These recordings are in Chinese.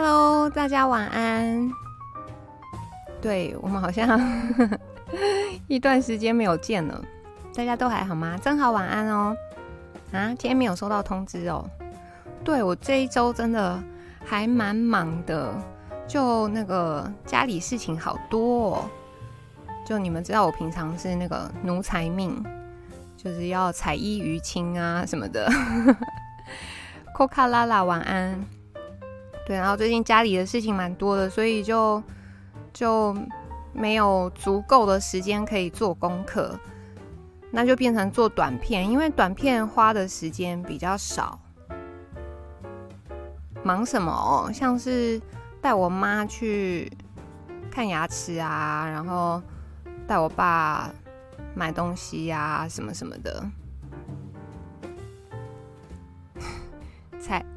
Hello，大家晚安。对，我们好像 一段时间没有见了，大家都还好吗？正好晚安哦。啊，今天没有收到通知哦。对，我这一周真的还蛮忙的，就那个家里事情好多哦。就你们知道，我平常是那个奴才命，就是要彩衣娱亲啊什么的。Coca 拉拉，晚安。对，然后最近家里的事情蛮多的，所以就就没有足够的时间可以做功课，那就变成做短片，因为短片花的时间比较少。忙什么？像是带我妈去看牙齿啊，然后带我爸买东西呀，啊，什么什么的。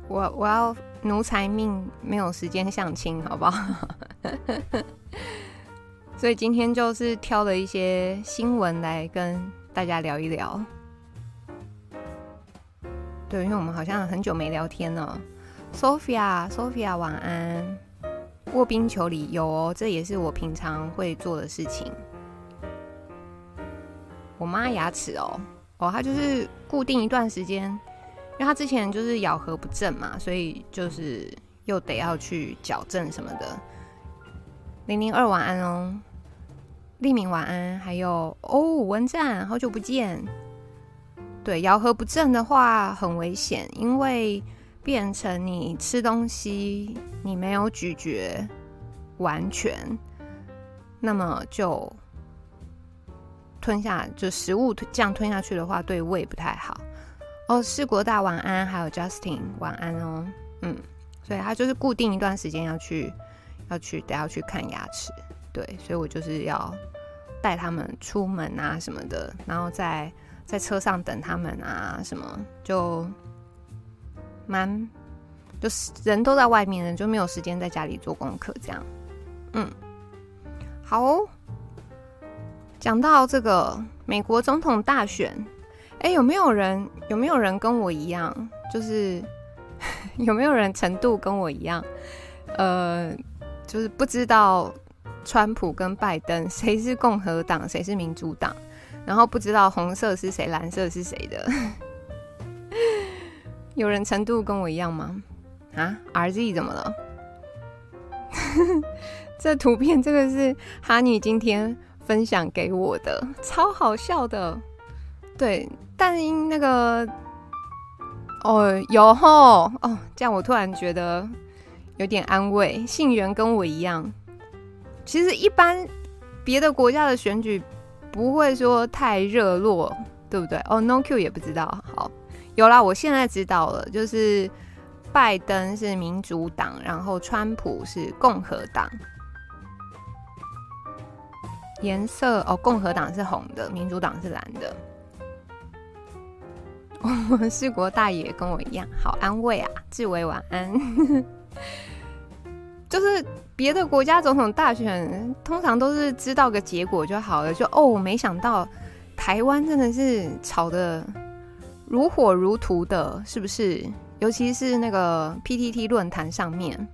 我我要。奴才命没有时间相亲，好不好？所以今天就是挑了一些新闻来跟大家聊一聊。对，因为我们好像很久没聊天了。Sophia，Sophia，晚安。卧冰求鲤有哦，这也是我平常会做的事情。我妈牙齿哦，哦，她就是固定一段时间。因为他之前就是咬合不正嘛，所以就是又得要去矫正什么的。零零二晚安哦，立明晚安，还有哦文战好久不见。对，咬合不正的话很危险，因为变成你吃东西你没有咀嚼完全，那么就吞下就食物这样吞下去的话，对胃不太好。哦，世国大晚安，还有 Justin 晚安哦，嗯，所以他就是固定一段时间要去，要去得要去看牙齿，对，所以我就是要带他们出门啊什么的，然后在在车上等他们啊什么，就蛮就是人都在外面，人就没有时间在家里做功课这样，嗯，好，讲到这个美国总统大选。哎，有没有人有没有人跟我一样？就是 有没有人程度跟我一样？呃，就是不知道川普跟拜登谁是共和党，谁是民主党，然后不知道红色是谁，蓝色是谁的。有人程度跟我一样吗？啊，RZ 怎么了？这图片这个是哈尼今天分享给我的，超好笑的。对，但因那个哦有吼哦，这样我突然觉得有点安慰。信源跟我一样，其实一般别的国家的选举不会说太热络，对不对？哦，No Q 也不知道。好，有啦，我现在知道了，就是拜登是民主党，然后川普是共和党。颜色哦，共和党是红的，民主党是蓝的。我们世国大爷跟我一样，好安慰啊！志伟晚安。就是别的国家总统大选，通常都是知道个结果就好了。就哦，没想到台湾真的是吵得如火如荼的，是不是？尤其是那个 PTT 论坛上面，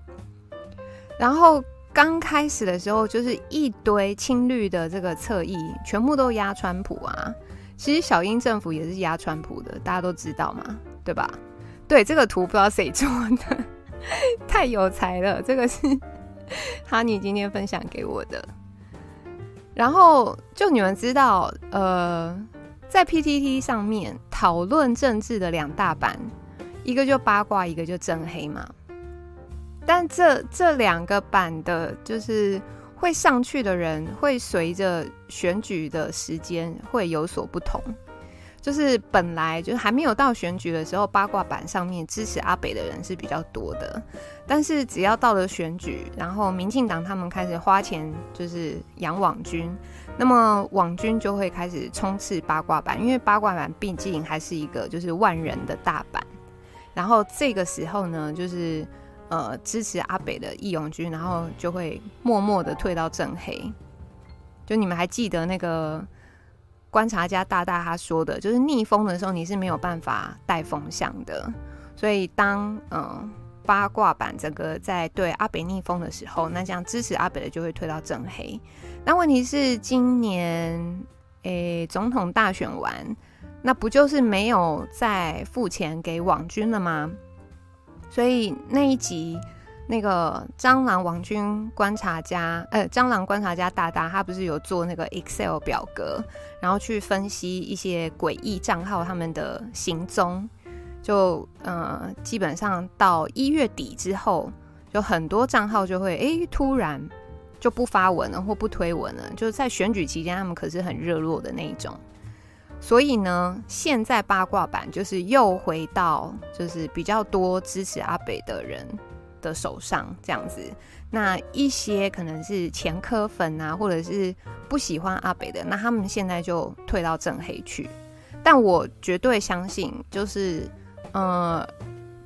然后刚开始的时候，就是一堆青绿的这个侧翼，全部都压川普啊。其实小英政府也是压川普的，大家都知道嘛，对吧？对，这个图不知道谁做的，太有才了。这个是哈尼今天分享给我的。然后就你们知道，呃，在 PTT 上面讨论政治的两大版，一个就八卦，一个就正黑嘛。但这这两个版的，就是。会上去的人会随着选举的时间会有所不同，就是本来就是还没有到选举的时候，八卦版上面支持阿北的人是比较多的，但是只要到了选举，然后民进党他们开始花钱就是养网军，那么网军就会开始冲刺八卦版，因为八卦版毕竟还是一个就是万人的大版，然后这个时候呢，就是。呃，支持阿北的义勇军，然后就会默默的退到正黑。就你们还记得那个观察家大大他说的，就是逆风的时候你是没有办法带风向的。所以当嗯、呃、八卦版整个在对阿北逆风的时候，那这样支持阿北的就会退到正黑。那问题是今年诶、总统大选完，那不就是没有再付钱给网军了吗？所以那一集那个蟑螂王军观察家，呃，蟑螂观察家大大，他不是有做那个 Excel 表格，然后去分析一些诡异账号他们的行踪，就呃，基本上到一月底之后，就很多账号就会诶突然就不发文了或不推文了，就是在选举期间他们可是很热络的那一种。所以呢，现在八卦版就是又回到就是比较多支持阿北的人的手上这样子。那一些可能是前科粉啊，或者是不喜欢阿北的，那他们现在就退到正黑去。但我绝对相信，就是呃，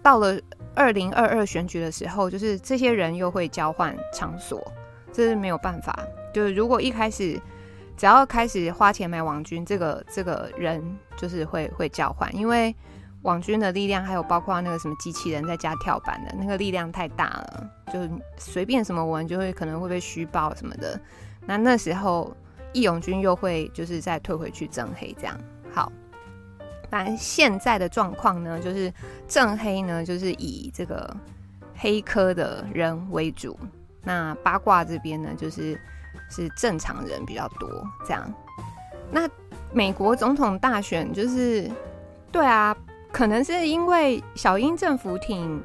到了二零二二选举的时候，就是这些人又会交换场所，这是没有办法。就是如果一开始。只要开始花钱买网军，这个这个人就是会会交换，因为网军的力量还有包括那个什么机器人在家跳板的那个力量太大了，就随便什么文就会可能会被虚报什么的。那那时候义勇军又会就是再退回去正黑这样。好，反正现在的状况呢，就是正黑呢就是以这个黑科的人为主，那八卦这边呢就是。是正常人比较多，这样。那美国总统大选就是，对啊，可能是因为小英政府挺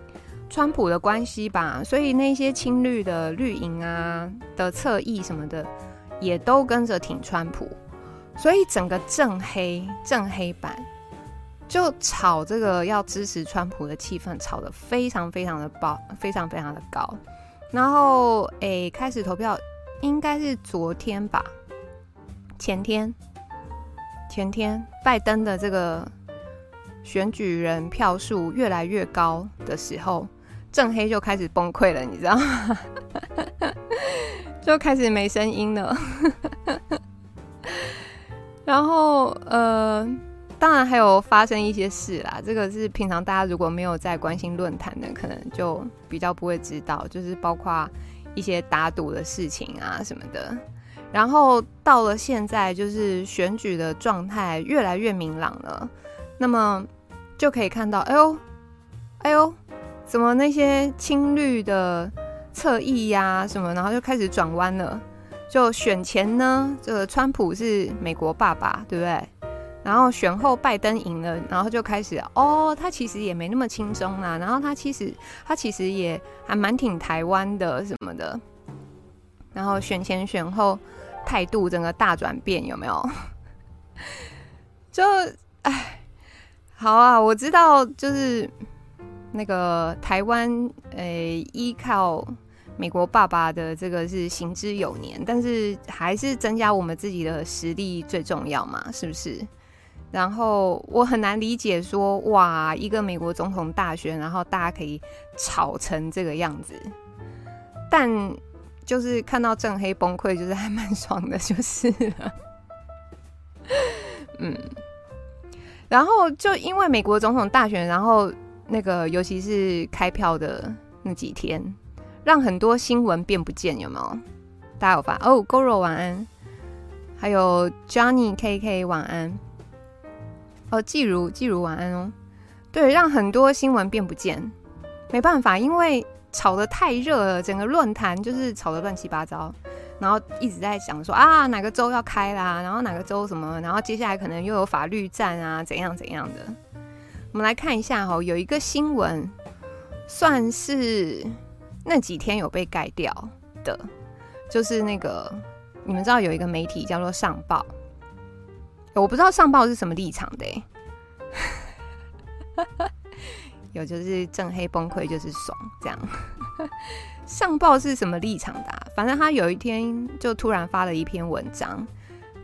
川普的关系吧，所以那些青绿的绿营啊的侧翼什么的，也都跟着挺川普，所以整个正黑正黑版就炒这个要支持川普的气氛，炒得非常非常的爆，非常非常的高。然后，诶、开始投票。应该是昨天吧，前天，前天，拜登的这个选举人票数越来越高的时候，正黑就开始崩溃了，你知道吗？就开始没声音了。然后，呃，当然还有发生一些事啦。这个是平常大家如果没有在关心论坛的，可能就比较不会知道，就是包括。一些打赌的事情啊什么的，然后到了现在，就是选举的状态越来越明朗了，那么就可以看到，哎呦，哎呦，怎么那些青绿的侧翼呀什么，然后就开始转弯了，就选前呢，这个川普是美国爸爸，对不对？然后选后拜登赢了，然后就开始哦，他其实也没那么轻松啦。然后他其实他其实也还蛮挺台湾的什么的。然后选前选后态度整个大转变，有没有？就哎，好啊，我知道，就是那个台湾诶、依靠美国爸爸的这个是行之有年，但是还是增加我们自己的实力最重要嘛，是不是？然后我很难理解说，哇，一个美国总统大选，然后大家可以吵成这个样子，但就是看到正黑崩溃，就是还蛮爽的，就是了。嗯，然后就因为美国总统大选，然后那个尤其是开票的那几天，让很多新闻变不见，有没有？大家有发哦，Goro 晚安，还有 Johnny KK 晚安。哦，季如季如晚安哦。对，让很多新闻变不见，没办法，因为炒得太热了，整个论坛就是炒得乱七八糟，然后一直在讲说啊，哪个州要开啦，然后哪个州什么，然后接下来可能又有法律战啊，怎样怎样的。我们来看一下哈、哦，有一个新闻算是那几天有被盖掉的，就是那个你们知道有一个媒体叫做上报。我不知道上报是什么立场的，有就是正黑崩溃就是爽这样。上报是什么立场的？反正他有一天就突然发了一篇文章，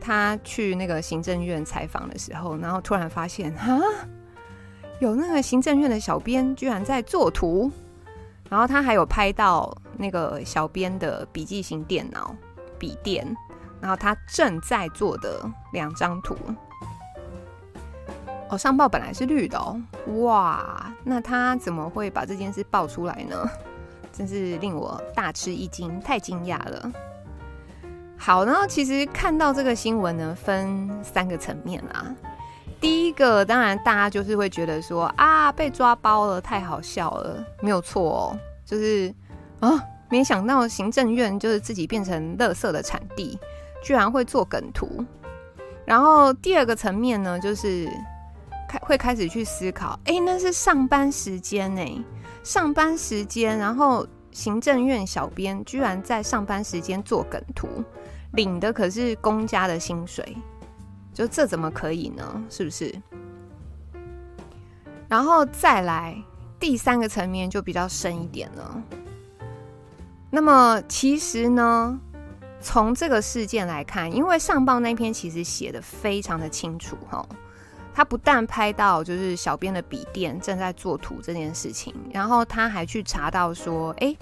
他去那个行政院采访的时候，然后突然发现啊，有那个行政院的小编居然在作图，然后他还有拍到那个小编的笔记型电脑笔电。然后他正在做的两张图，哦，上报本来是绿的哦，哇，那他怎么会把这件事爆出来呢？真是令我大吃一惊，太惊讶了。好，然后其实看到这个新闻呢，分三个层面啊。第一个，当然大家就是会觉得说啊，被抓包了，太好笑了，没有错哦，就是啊，没想到行政院就是自己变成垃圾的产地，居然会做梗图。然后第二个层面呢，就是开会开始去思考，哎，那是上班时间呢，上班时间，然后行政院小编居然在上班时间做梗图，领的可是公家的薪水，就这怎么可以呢？是不是？然后再来第三个层面就比较深一点了。那么其实呢？从这个事件来看，因为上报那篇其实写得非常的清楚哈，他不但拍到就是小编的笔电正在做图这件事情，然后他还去查到说，哎，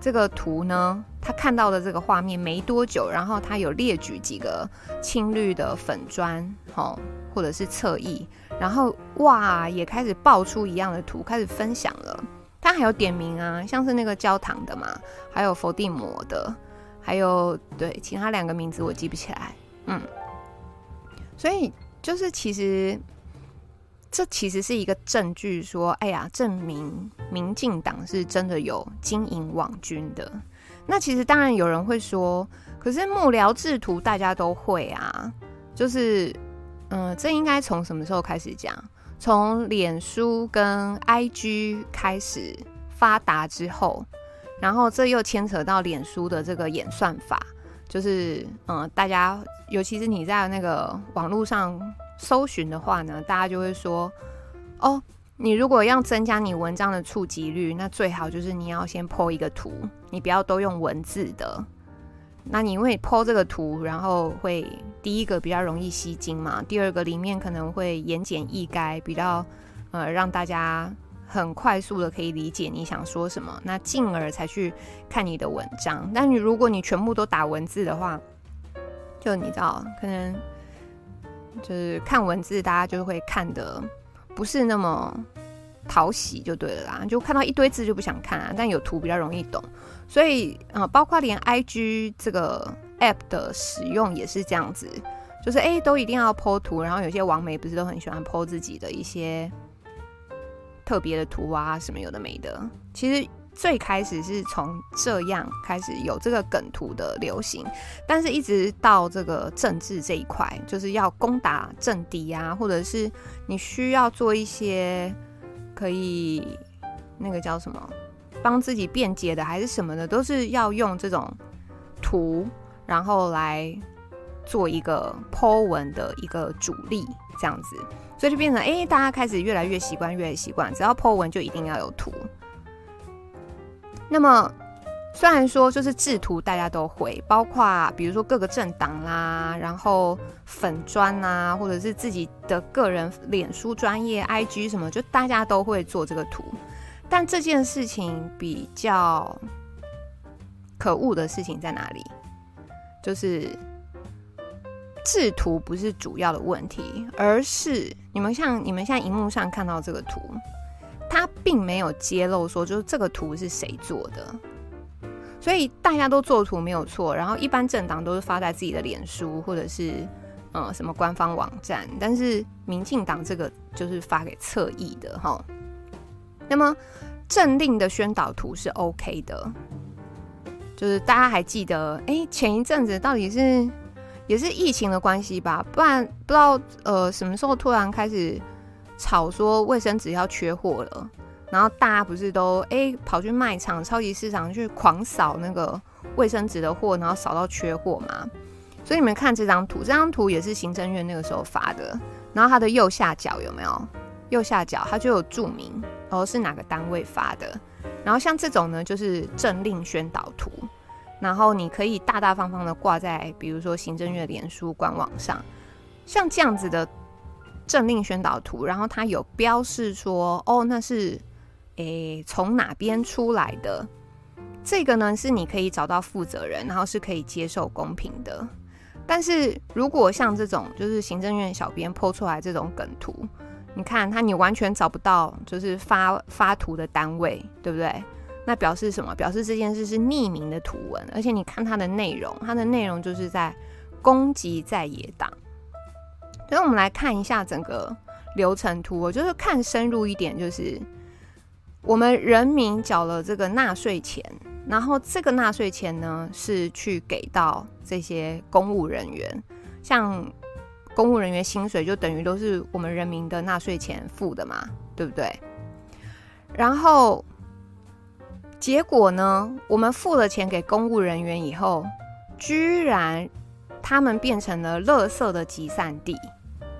这个图呢，他看到的这个画面没多久，然后他有列举几个青绿的粉砖，哈，或者是侧翼，然后哇，也开始爆出一样的图，开始分享了。他还有点名啊，像是那个焦糖的嘛，还有佛地魔的。还有对其他两个名字我记不起来，嗯，所以就是其实这其实是一个证据，说哎呀，证明民进党是真的有经营网军的。那其实当然有人会说，可是幕僚制图大家都会啊，就是嗯，这应该从什么时候开始讲？从脸书跟 IG 开始发达之后。然后这又牵扯到脸书的这个演算法，就是嗯，大家尤其是你在那个网络上搜寻的话呢，大家就会说，哦，你如果要增加你文章的触及率，那最好就是你要先 po 一个图，你不要都用文字的。那你因为 po 这个图，然后会第一个比较容易吸睛嘛，第二个里面可能会言简意赅，比较呃让大家。很快速的可以理解你想说什么，那进而才去看你的文章。但你如果你全部都打文字的话，就你知道，可能就是看文字，大家就会看得不是那么讨喜，就对了啦。就看到一堆字就不想看啊，但有图比较容易懂。所以啊、呃，包括连 IG 这个 app 的使用也是这样子，就是哎，都一定要 po 图，然后有些网美不是都很喜欢 po 自己的一些。特别的图啊，什么有的没的，其实最开始是从这样开始有这个梗图的流行，但是一直到这个政治这一块，就是要攻打政敌啊，或者是你需要做一些可以那个叫什么，帮自己辩解的还是什么的，都是要用这种图，然后来做一个 po 文的一个主力，这样子。所以就变成，哎、大家开始越来越习惯，越来越习惯，只要 po 文就一定要有图。那么，虽然说就是制图大家都会，包括比如说各个政党啦，然后粉专啊，或者是自己的个人脸书专业 IG 什么，就大家都会做这个图。但这件事情比较可恶的事情在哪里？就是。制图不是主要的问题，而是你们像你们现在荧幕上看到这个图，它并没有揭露说就是这个图是谁做的，所以大家都做图没有错，然后一般政党都是发在自己的脸书或者是呃什么官方网站，但是民进党这个就是发给侧翼的哈。那么政令的宣导图是 OK 的，就是大家还记得，哎、前一阵子到底是。也是疫情的关系吧，不然不知道呃什么时候突然开始吵说卫生纸要缺货了，然后大家不是都哎、跑去卖场、超级市场去狂扫那个卫生纸的货，然后扫到缺货嘛。所以你们看这张图，这张图也是行政院那个时候发的，然后它的右下角有没有？右下角它就有注明哦是哪个单位发的，然后像这种呢就是政令宣导图。然后你可以大大方方的挂在，比如说行政院脸书官网上，像这样子的政令宣导图，然后它有标示说，哦，那是诶从哪边出来的，这个呢是你可以找到负责人，然后是可以接受公平的。但是如果像这种就是行政院小编 po 出来这种梗图，你看它，你完全找不到就是发发图的单位，对不对？那表示什么？表示这件事是匿名的图文，而且你看它的内容，它的内容就是在攻击在野党。所以我们来看一下整个流程图，我就是看深入一点，就是我们人民缴了这个纳税钱，然后这个纳税钱呢是去给到这些公务人员，像。公务人员薪水就等于都是我们人民的纳税钱付的嘛，对不对？然后结果呢，我们付了钱给公务人员以后，居然他们变成了垃圾的集散地，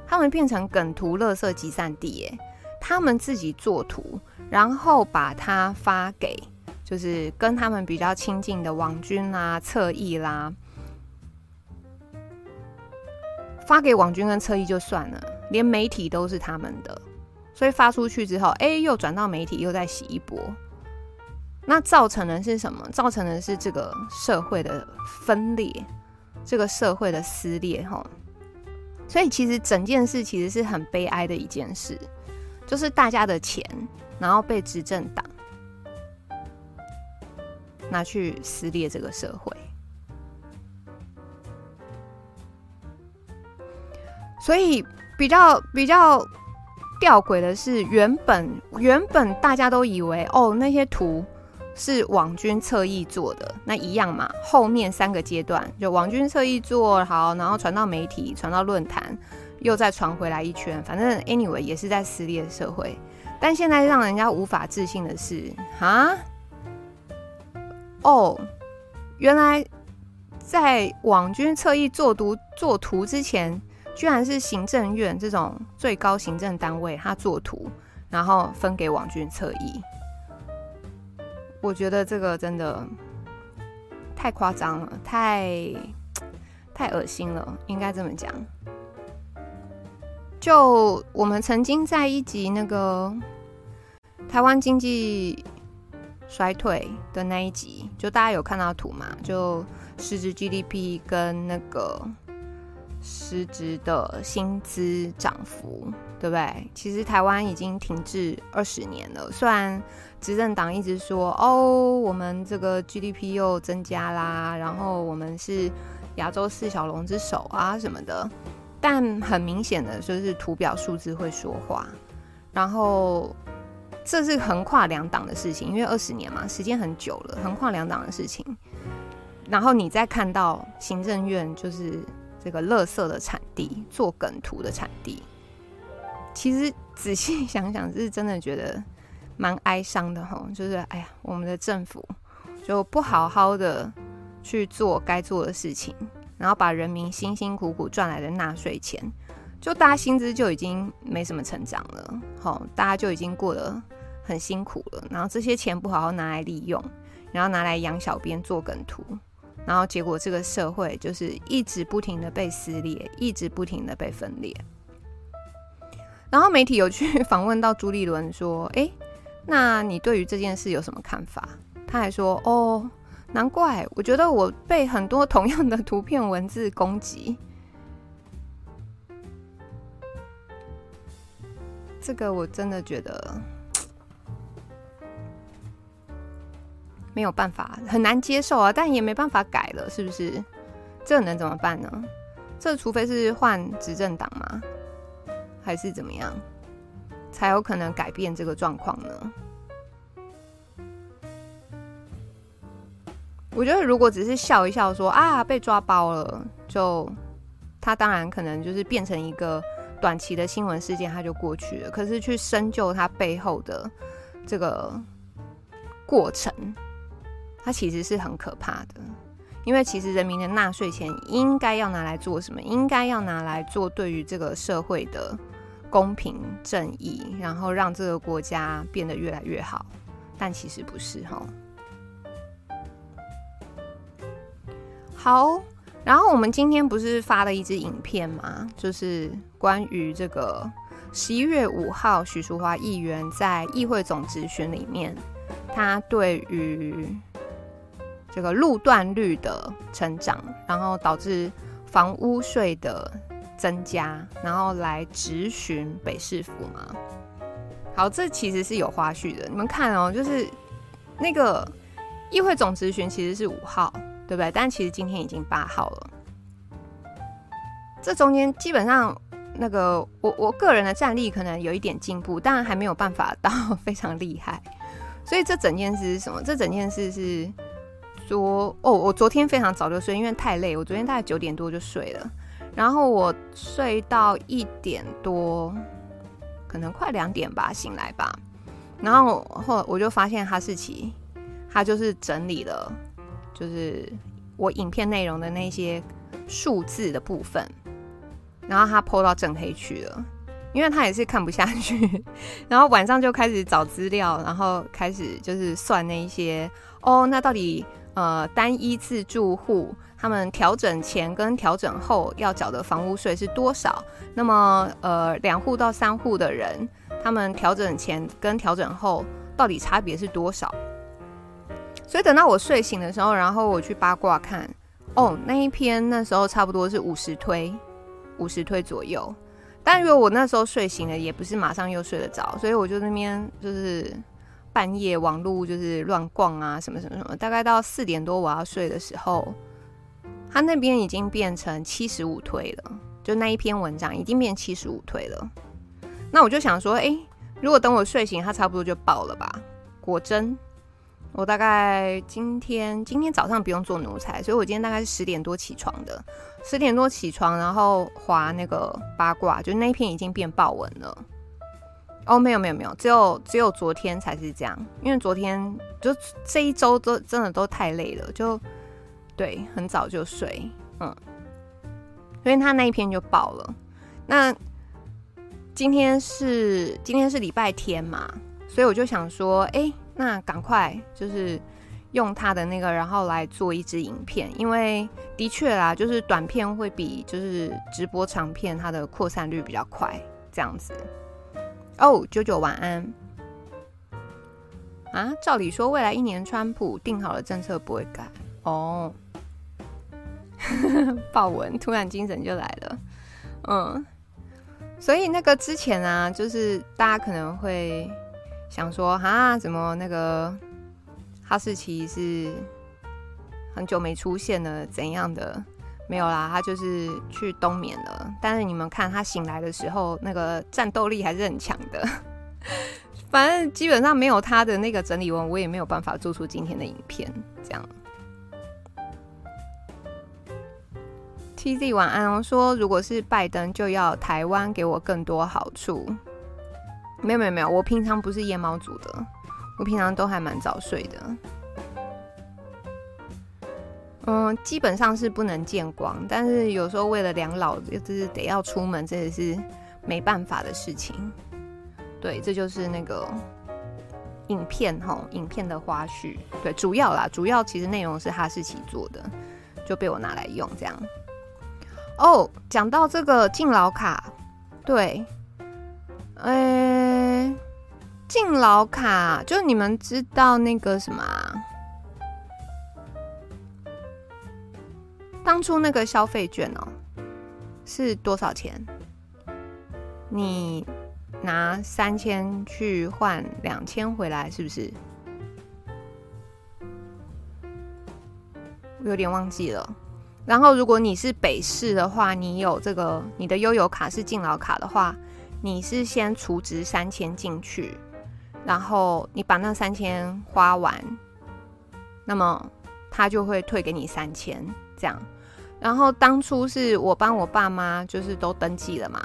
他们变成梗图垃圾集散地耶，他们自己做图，然后把它发给就是跟他们比较亲近的网军啦、侧翼啦。发给网军跟侧翼就算了，连媒体都是他们的，所以发出去之后，哎，又转到媒体，又再洗一波，那造成的是什么？造成的是这个社会的分裂，这个社会的撕裂，哈。所以其实整件事其实是很悲哀的一件事，就是大家的钱，然后被执政党拿去撕裂这个社会。所以比较比较吊诡的是，原本原本大家都以为哦，那些图是网军侧翼做的，那一样嘛。后面三个阶段，就网军侧翼做好，然后传到媒体，传到论坛，又再传回来一圈，反正 anyway 也是在撕裂社会。但现在让人家无法置信的是，啊，哦，原来在网军侧翼做图做图之前。居然是行政院这种最高行政单位，他做图，然后分给网军侧翼。我觉得这个真的太夸张了，太太恶心了，应该这么讲。就我们曾经在一集那个台湾经济衰退的那一集，就大家有看到图嘛？就实质 GDP 跟那个。实质的薪资涨幅，对不对？其实台湾已经停滞二十年了。虽然执政党一直说哦，我们这个 GDP 又增加啦，然后我们是亚洲四小龙之首啊什么的，但很明显的就是图表数字会说话。然后这是横跨两党的事情，因为二十年嘛，时间很久了，横跨两党的事情。然后你再看到行政院就是。这个垃圾的产地，做梗图的产地，其实仔细想想，是真的觉得蛮哀伤的哈。就是哎呀，我们的政府就不好好的去做该做的事情，然后把人民辛辛苦苦赚来的纳税钱，就大家薪资就已经没什么成长了，好，大家就已经过得很辛苦了，然后这些钱不好好拿来利用，然后拿来养小编做梗图。然后结果，这个社会就是一直不停的被撕裂，一直不停的被分裂。然后媒体有去 访问到朱立伦，说：“哎，那你对于这件事有什么看法？”他还说：“哦，难怪，我觉得我被很多同样的图片文字攻击。”这个我真的觉得。没有办法，很难接受啊，但也没办法改了，是不是？这能怎么办呢？这除非是换执政党吗？还是怎么样，才有可能改变这个状况呢？我觉得，如果只是笑一笑说啊被抓包了，就他当然可能就是变成一个短期的新闻事件，他就过去了。可是去深究他背后的这个过程。它其实是很可怕的，因为其实人民的纳税钱应该要拿来做什么？应该要拿来做对于这个社会的公平正义，然后让这个国家变得越来越好。但其实不是哈。好，然后我们今天不是发了一支影片吗？就是关于这个十一月五号许淑华议员在议会总质询里面，他对于这个路段率的成长，然后导致房屋税的增加，然后来质询北市府吗？好，这其实是有花絮的。你们看哦，就是那个议会总质询其实是五号，对不对？但其实今天已经八号了。这中间基本上那个我我个人的战力可能有一点进步，但还没有办法到非常厉害。所以这整件事是什么？这整件事是说哦，我昨天非常早就睡，因为太累，我昨天大概九点多就睡了，然后我睡到一点多，可能快两点吧醒来吧，然后后我就发现哈士奇，他就是整理了，就是我影片内容的那些数字的部分，然后他泼到正黑去了。因为他也是看不下去，然后晚上就开始找资料，然后开始就是算那一些哦，那到底呃单一自住户他们调整前跟调整后要缴的房屋税是多少？那么呃两户到三户的人，他们调整前跟调整后到底差别是多少？所以等到我睡醒的时候，然后我去八卦看，哦，那一篇那时候差不多是五十推，五十推左右。但如果我那时候睡醒了，也不是马上又睡得着，所以我就那边就是半夜网路就是乱逛啊，什么什么什么。大概到四点多我要睡的时候，他那边已经变成七十五推了，就那一篇文章已经变七十五推了。那我就想说，诶，如果等我睡醒，它差不多就爆了吧？果真。我大概今天今天早上不用做奴才，所以我今天大概是十点多起床的。十点多起床，然后滑那个八卦，就那一篇已经变爆文了。哦，没有没有没有，只有只有昨天才是这样，因为昨天就这一周都真的都太累了，就对，很早就睡，嗯，所以他那一篇就爆了。那今天是今天是礼拜天嘛，所以我就想说，哎。那赶快就是用他的那个，然后来做一支影片，因为的确啦，就是短片会比就是直播长片它的扩散率比较快，这样子。哦，九九晚安。啊，照理说未来一年川普定好了政策不会改哦。豹纹，突然精神就来了。嗯，所以那个之前啊，就是大家可能会。想说哈，怎么那个哈士奇是很久没出现了？怎样的？没有啦，他就是去冬眠了。但是你们看他醒来的时候，那个战斗力还是很强的。反正基本上没有他的那个整理文，我也没有办法做出今天的影片。这样。TZ 晚安哦，说如果是拜登，就要台湾给我更多好处。没有没有没有，我平常不是夜猫族的，我平常都还蛮早睡的。嗯，基本上是不能见光，但是有时候为了养老，就是得要出门，这也是没办法的事情。对，这就是那个影片吼，影片的花絮。对，主要啦，主要其实内容是哈士奇做的，就被我拿来用这样。哦，讲到这个敬老卡，对。呃，敬老卡，就你们知道那个什么啊？当初那个消费券哦，是多少钱？你拿三千去换两千回来，是不是？我有点忘记了。然后，如果你是北市的话，你有这个，你的悠游卡是敬老卡的话。你是先储值三千进去，然后你把那三千花完，那么他就会退给你三千这样。然后当初是我帮我爸妈就是都登记了嘛，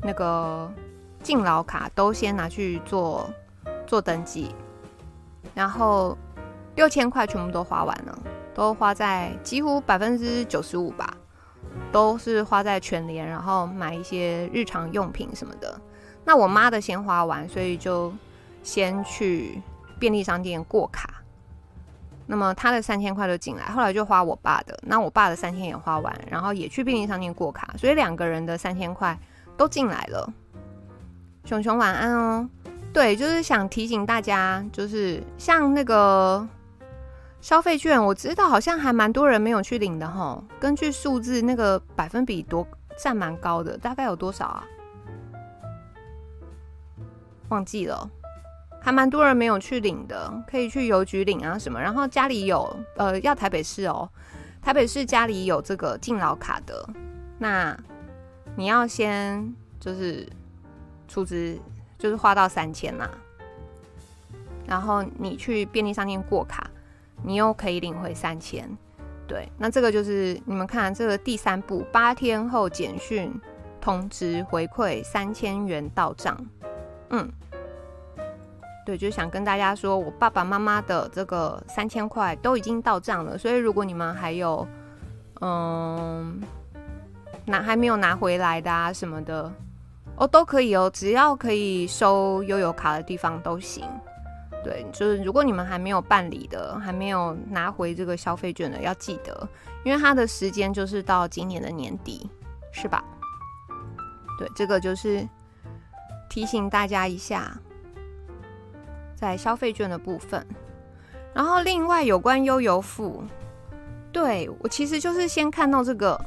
那个敬老卡都先拿去做做登记，然后六千块全部都花完了，都花在几乎百分之九十五吧。都是花在全联，然后买一些日常用品什么的。那我妈的先花完，所以就先去便利商店过卡。那么她的三千块就进来，后来就花我爸的。那我爸的三千也花完，然后也去便利商店过卡，所以两个人的三千块都进来了。熊熊晚安哦。对，就是想提醒大家，就是像那个。消费券我知道好像还蛮多人没有去领的齁，根据数字那个百分比多占蛮高的，大概有多少啊？忘记了，还蛮多人没有去领的，可以去邮局领啊什么。然后家里有，呃，要台北市哦，台北市家里有这个敬老卡的，那你要先就是出资，就是花到三千呐，然后你去便利商店过卡，你又可以领回三千。对，那这个就是你们看这个第三步，八天后简讯通知回馈三千元到账。嗯，对，就想跟大家说，我爸爸妈妈的这个三千块都已经到账了，所以如果你们还有嗯拿还没有拿回来的啊什么的，哦都可以哦，只要可以收悠游卡的地方都行。对，就是如果你们还没有办理的，还没有拿回这个消费券的，要记得，因为它的时间就是到今年的年底，是吧？对，这个就是提醒大家一下，在消费券的部分。然后另外有关悠游付，对，我其实就是先看到这个，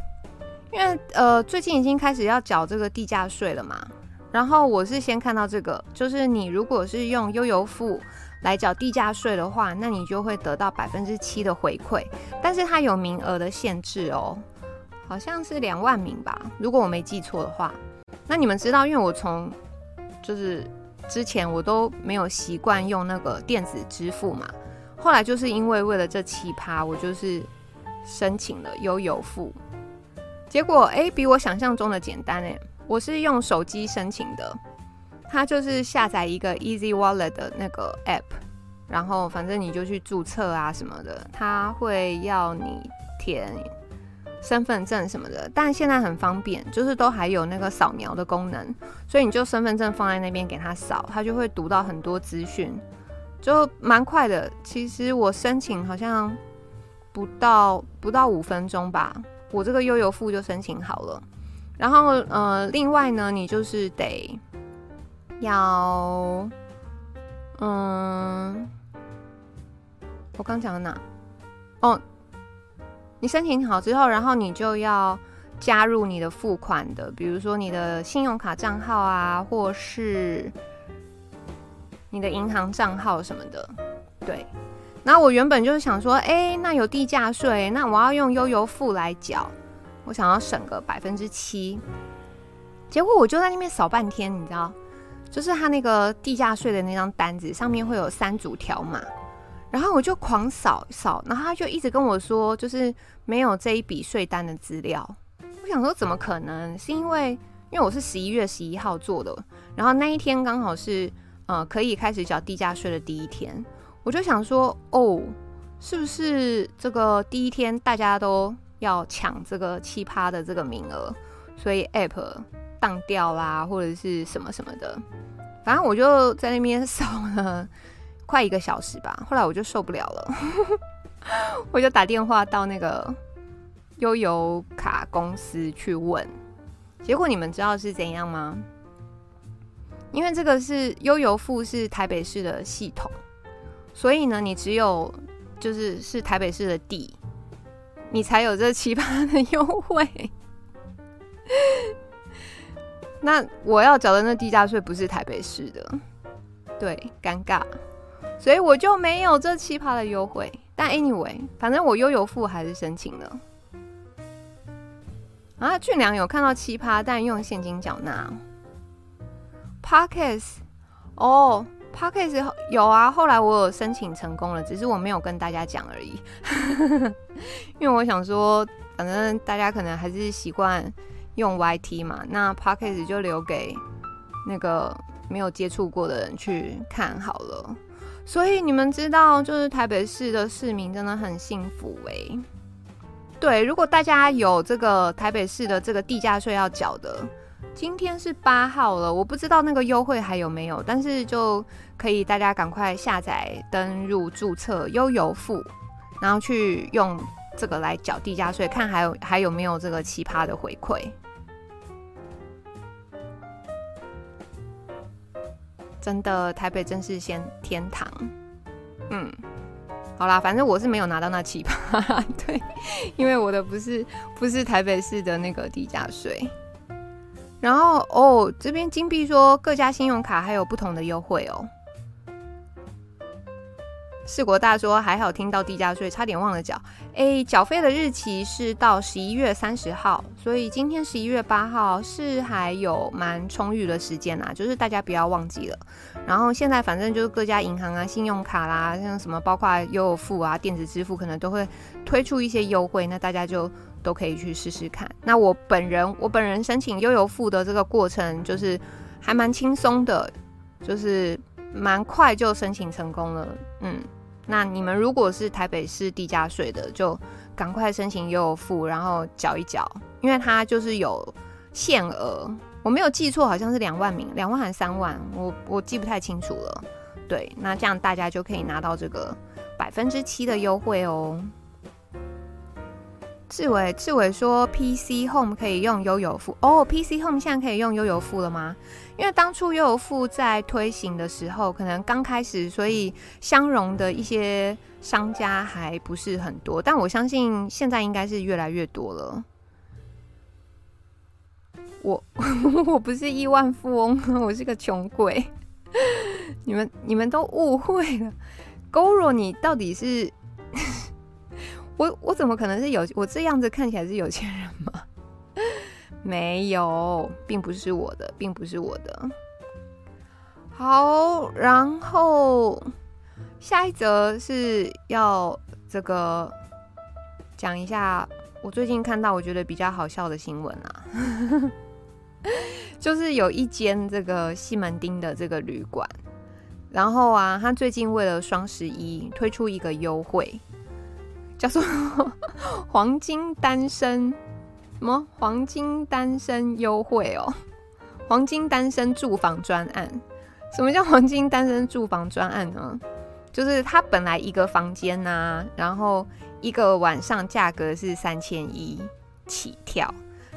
因为呃最近已经开始要缴这个地价税了嘛。然后我是先看到这个，就是你如果是用悠游付来缴地价税的话，那你就会得到百分之七的回馈，但是它有名额的限制哦，好像是两万名吧，如果我没记错的话。那你们知道，因为我从就是之前我都没有习惯用那个电子支付嘛，后来就是因为为了这奇葩，我就是申请了悠游付，结果哎，比我想象中的简单哎。我是用手机申请的，它就是下载一个 Easy Wallet 的那个 App，然后反正你就去注册啊什么的，它会要你填身份证什么的，但现在很方便，就是都还有那个扫描的功能，所以你就身份证放在那边给它扫，它就会读到很多资讯，就蛮快的。其实我申请好像不到不到五分钟吧，我这个悠游付就申请好了。然后，呃，另外呢，你就是得要，嗯，我刚讲的哪？哦，你申请好之后，然后你就要加入你的付款的，比如说你的信用卡账号啊，或是你的银行账号什么的。对，那我原本就是想说，哎，那有地价税，那我要用悠游付来缴。我想要省个百分之七，结果我就在那边扫半天，你知道，就是他那个地价税的那张单子上面会有三组条码，然后我就狂扫扫，然后他就一直跟我说，就是没有这一笔税单的资料。我想说怎么可能？是因为因为我是十一月十一号做的，然后那一天刚好是呃可以开始缴地价税的第一天，我就想说哦，是不是这个第一天大家都要抢这个奇葩的这个名额，所以 App 当掉啦，或者是什么什么的，反正我就在那边 扫了快一个小时吧。后来我就受不了了，我就打电话到那个悠游卡公司去问。结果你们知道是怎样吗？因为这个是悠游付是台北市的系统，所以呢，你只有就是是台北市的地。你才有这奇葩的优惠，那我要缴的那地价税不是台北市的，对，尴尬，所以我就没有这七趴的优惠。但 anyway，反正我悠游付还是申请了。啊，俊良有看到七趴，但用现金缴纳。Podcast，哦。Podcast 有啊，后来我有申请成功了，只是我没有跟大家讲而已。因为我想说，反正大家可能还是习惯用 YT 嘛，那 Podcast 就留给那个没有接触过的人去看好了。所以你们知道，就是台北市的市民真的很幸福哎、对，如果大家有这个台北市的这个地价税要缴的。今天是八号了，我不知道那个优惠还有没有，但是就可以大家赶快下载、登入、注册悠游付，然后去用这个来缴地价税，看还有还有没有这个奇葩的回馈。真的，台北真是先天堂。嗯，好啦，反正我是没有拿到那奇葩，对，因为我的不是不是台北市的那个低价税。然后哦，这边金币说各家信用卡还有不同的优惠哦。四国大说还好听到地价税，差点忘了缴。哎，缴费的日期是到十一月三十号，所以今天十一月八号是还有蛮充裕的时间啦，就是大家不要忘记了。然后现在反正就是各家银行啊、信用卡啦，像什么包括悠游付啊、电子支付，可能都会推出一些优惠，那大家就都可以去试试看。那我本人，我本人申请悠游付的这个过程就是还蛮轻松的，就是。蛮快就申请成功了，嗯，那你们如果是台北市地价税的，就赶快申请又付，然后缴一缴，因为它就是有限额，我没有记错，好像是两万名，两万还是三万，我我记不太清楚了。对，那这样大家就可以拿到这个百分之七的优惠哦。志伟，志伟说 PC Home 可以用悠游付哦，PC Home 现在可以用悠游付了吗？因为当初悠游付在推行的时候，可能刚开始，所以相容的一些商家还不是很多，但我相信现在应该是越来越多了。我 我不是亿万富翁，我是个穷鬼，你们你们都误会了。Goro，你到底是？我我怎么可能是有我这样子看起来是有钱人吗？没有，并不是我的，并不是我的。好，然后下一则是要这个讲一下我最近看到我觉得比较好笑的新闻啊，就是有一间这个西门町的这个旅馆，然后啊，他最近为了双十一推出一个优惠。叫做 黄金单身什么黄金单身优惠哦，黄金单身住房专案。什么叫黄金单身住房专案呢？就是它本来一个房间呐、啊，然后一个晚上价格是三千一起跳，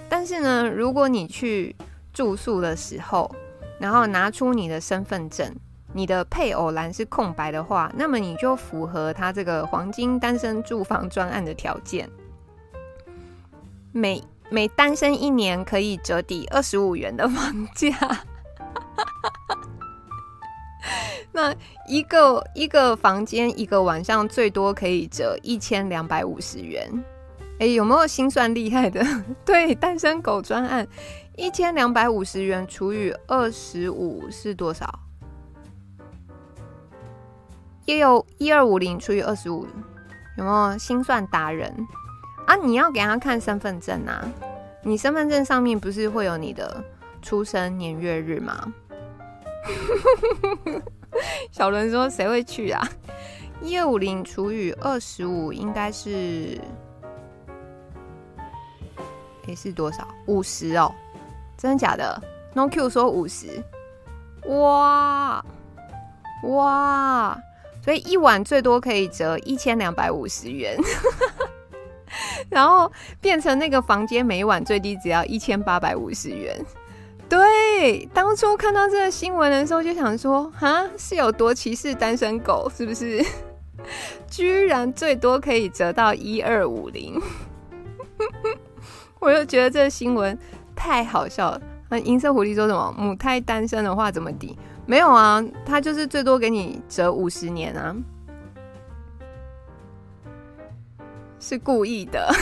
但是呢，如果你去住宿的时候，然后拿出你的身份证。你的配偶栏是空白的话，那么你就符合他这个黄金单身住房专案的条件。每每单身一年可以折抵二十五元的房价。那一个一个房间一个晚上最多可以折一千两百五十元。哎，有没有心算厉害的？对，单身狗专案一千两百五十元除以二十五是多少？也有一二五零除以二十五，有没有心算达人啊？你要给他看身份证啊！你身份证上面不是会有你的出生年月日吗？小伦说：“谁会去啊？”一二五零除以二十五应该是，诶，是多少？五十哦？真的假的？No Q 说五十，哇哇！所以一晚最多可以折一千两百五十元，然后变成那个房间每晚最低只要一千八百五十元。对，当初看到这个新闻的时候就想说，哈，是有多歧视单身狗，是不是？居然最多可以折到一二五零，我就觉得这个新闻太好笑了。那银色狐狸说什么？母胎单身的话怎么抵？没有啊，他就是最多给你折五十年啊，是故意的。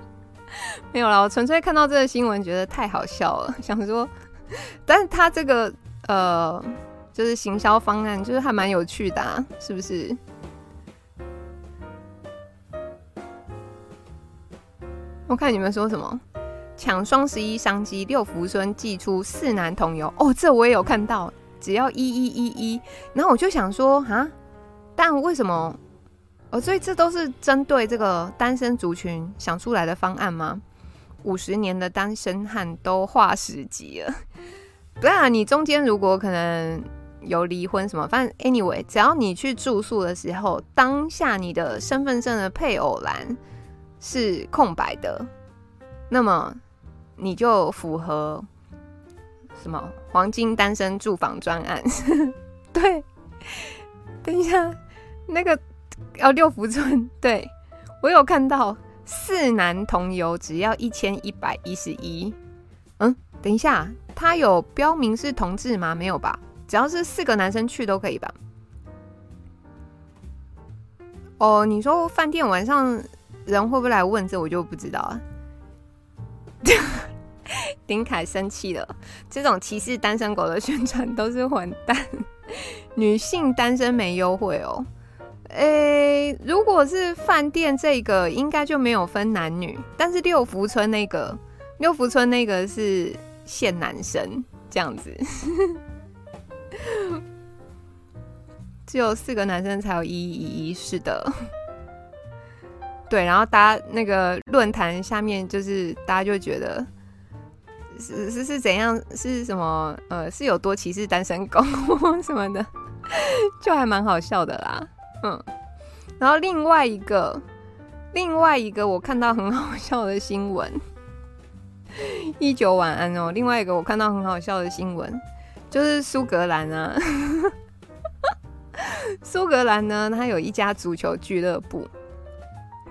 没有啦，我纯粹看到这个新闻觉得太好笑了，想说，但是他这个呃，就是行销方案，就是还蛮有趣的啊，是不是？我看你们说什么，抢双十一商机，六福村祭出四男同游哦，这我也有看到。只要一一一一，然后我就想说啊，但为什么？哦，所以这都是针对这个单身族群想出来的方案吗？五十年的单身汉都化十级了，不然你中间如果可能有离婚什么，反正 anyway，只要你去住宿的时候，当下你的身份证的配偶栏是空白的，那么你就符合。什么黄金单身住房专案？对，等一下，那个哦，六福村，对，我有看到四男同游只要一千一百一十一。嗯，等一下，他有标明是同志吗？没有吧？只要是四个男生去都可以吧？哦，你说饭店晚上人会不会来问这，我就不知道啊。丁凯生气了，这种歧视单身狗的宣传都是混蛋。女性单身没优惠哦。诶，如果是饭店这个，应该就没有分男女。但是六福村那个，六福村那个是限男生这样子，只有四个男生才有一一一，是的。对，然后大家那个论坛下面，就是大家就觉得是是是怎样，是什么呃，是有多歧视单身狗 什么的，就还蛮好笑的啦。嗯，然后另外一个，另外一个我看到很好笑的新闻，一九晚安哦。另外一个我看到很好笑的新闻，就是苏格兰啊，苏格兰呢，它有一家足球俱乐部，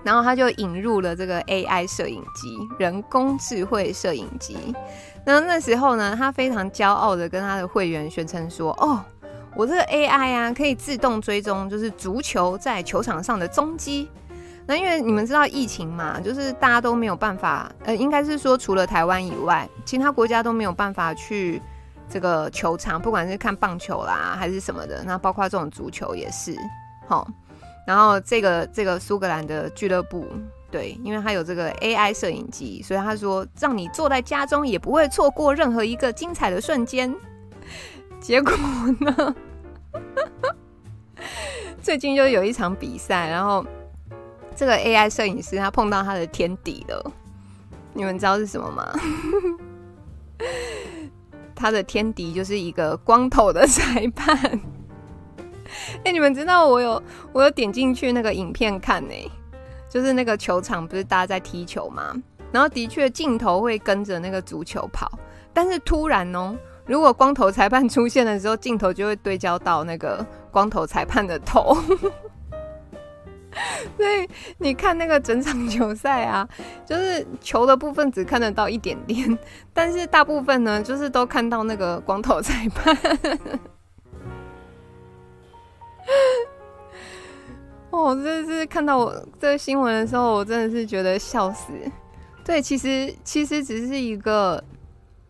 然后他就引入了这个 AI 摄影机，人工智慧摄影机。那那时候呢，他非常骄傲的跟他的会员宣称说：“哦。”我这个 AI 啊，可以自动追踪，就是足球在球场上的踪迹。那因为你们知道疫情嘛，就是大家都没有办法，呃，应该是说除了台湾以外，其他国家都没有办法去这个球场，不管是看棒球啦还是什么的，那包括这种足球也是。好，然后这个这个苏格兰的俱乐部，对，因为他有这个 AI 摄影机，所以他说让你坐在家中也不会错过任何一个精彩的瞬间。结果呢？最近就有一场比赛，然后这个 AI 摄影师他碰到他的天敌了。你们知道是什么吗？他的天敌就是一个光头的裁判。哎、你们知道我有我有点进去那个影片看呢、就是那个球场不是大家在踢球吗？然后的确镜头会跟着那个足球跑，但是突然哦。如果光头裁判出现的时候，镜头就会对焦到那个光头裁判的头，所以你看那个整场球赛啊，就是球的部分只看得到一点点，但是大部分呢，就是都看到那个光头裁判。哦，这是看到我这个新闻的时候，我真的是觉得笑死。对，其实其实只是一个。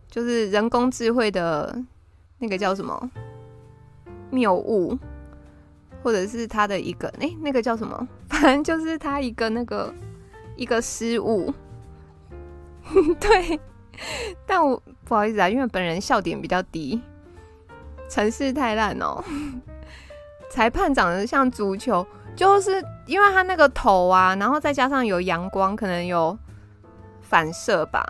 就是人工智慧的那个叫什么谬误，或者是他的一个哎、那个叫什么？反正就是他一个那个一个失误。对，但我不好意思啊，因为本人笑点比较低，城市太烂哦。裁判长得像足球，就是因为他那个头啊，然后再加上有阳光，可能有反射吧。